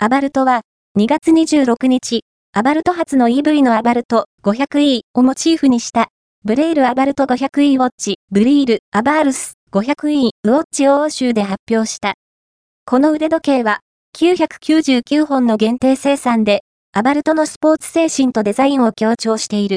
アバルトは、2月26日、アバルト発の EV のアバルト 500E をモチーフにした、ブレイルアバルト 500E ウォッチ、ブリール、アバールス 500E ウォッチを欧州で発表した。この腕時計は、999本の限定生産で、アバルトのスポーツ精神とデザインを強調している。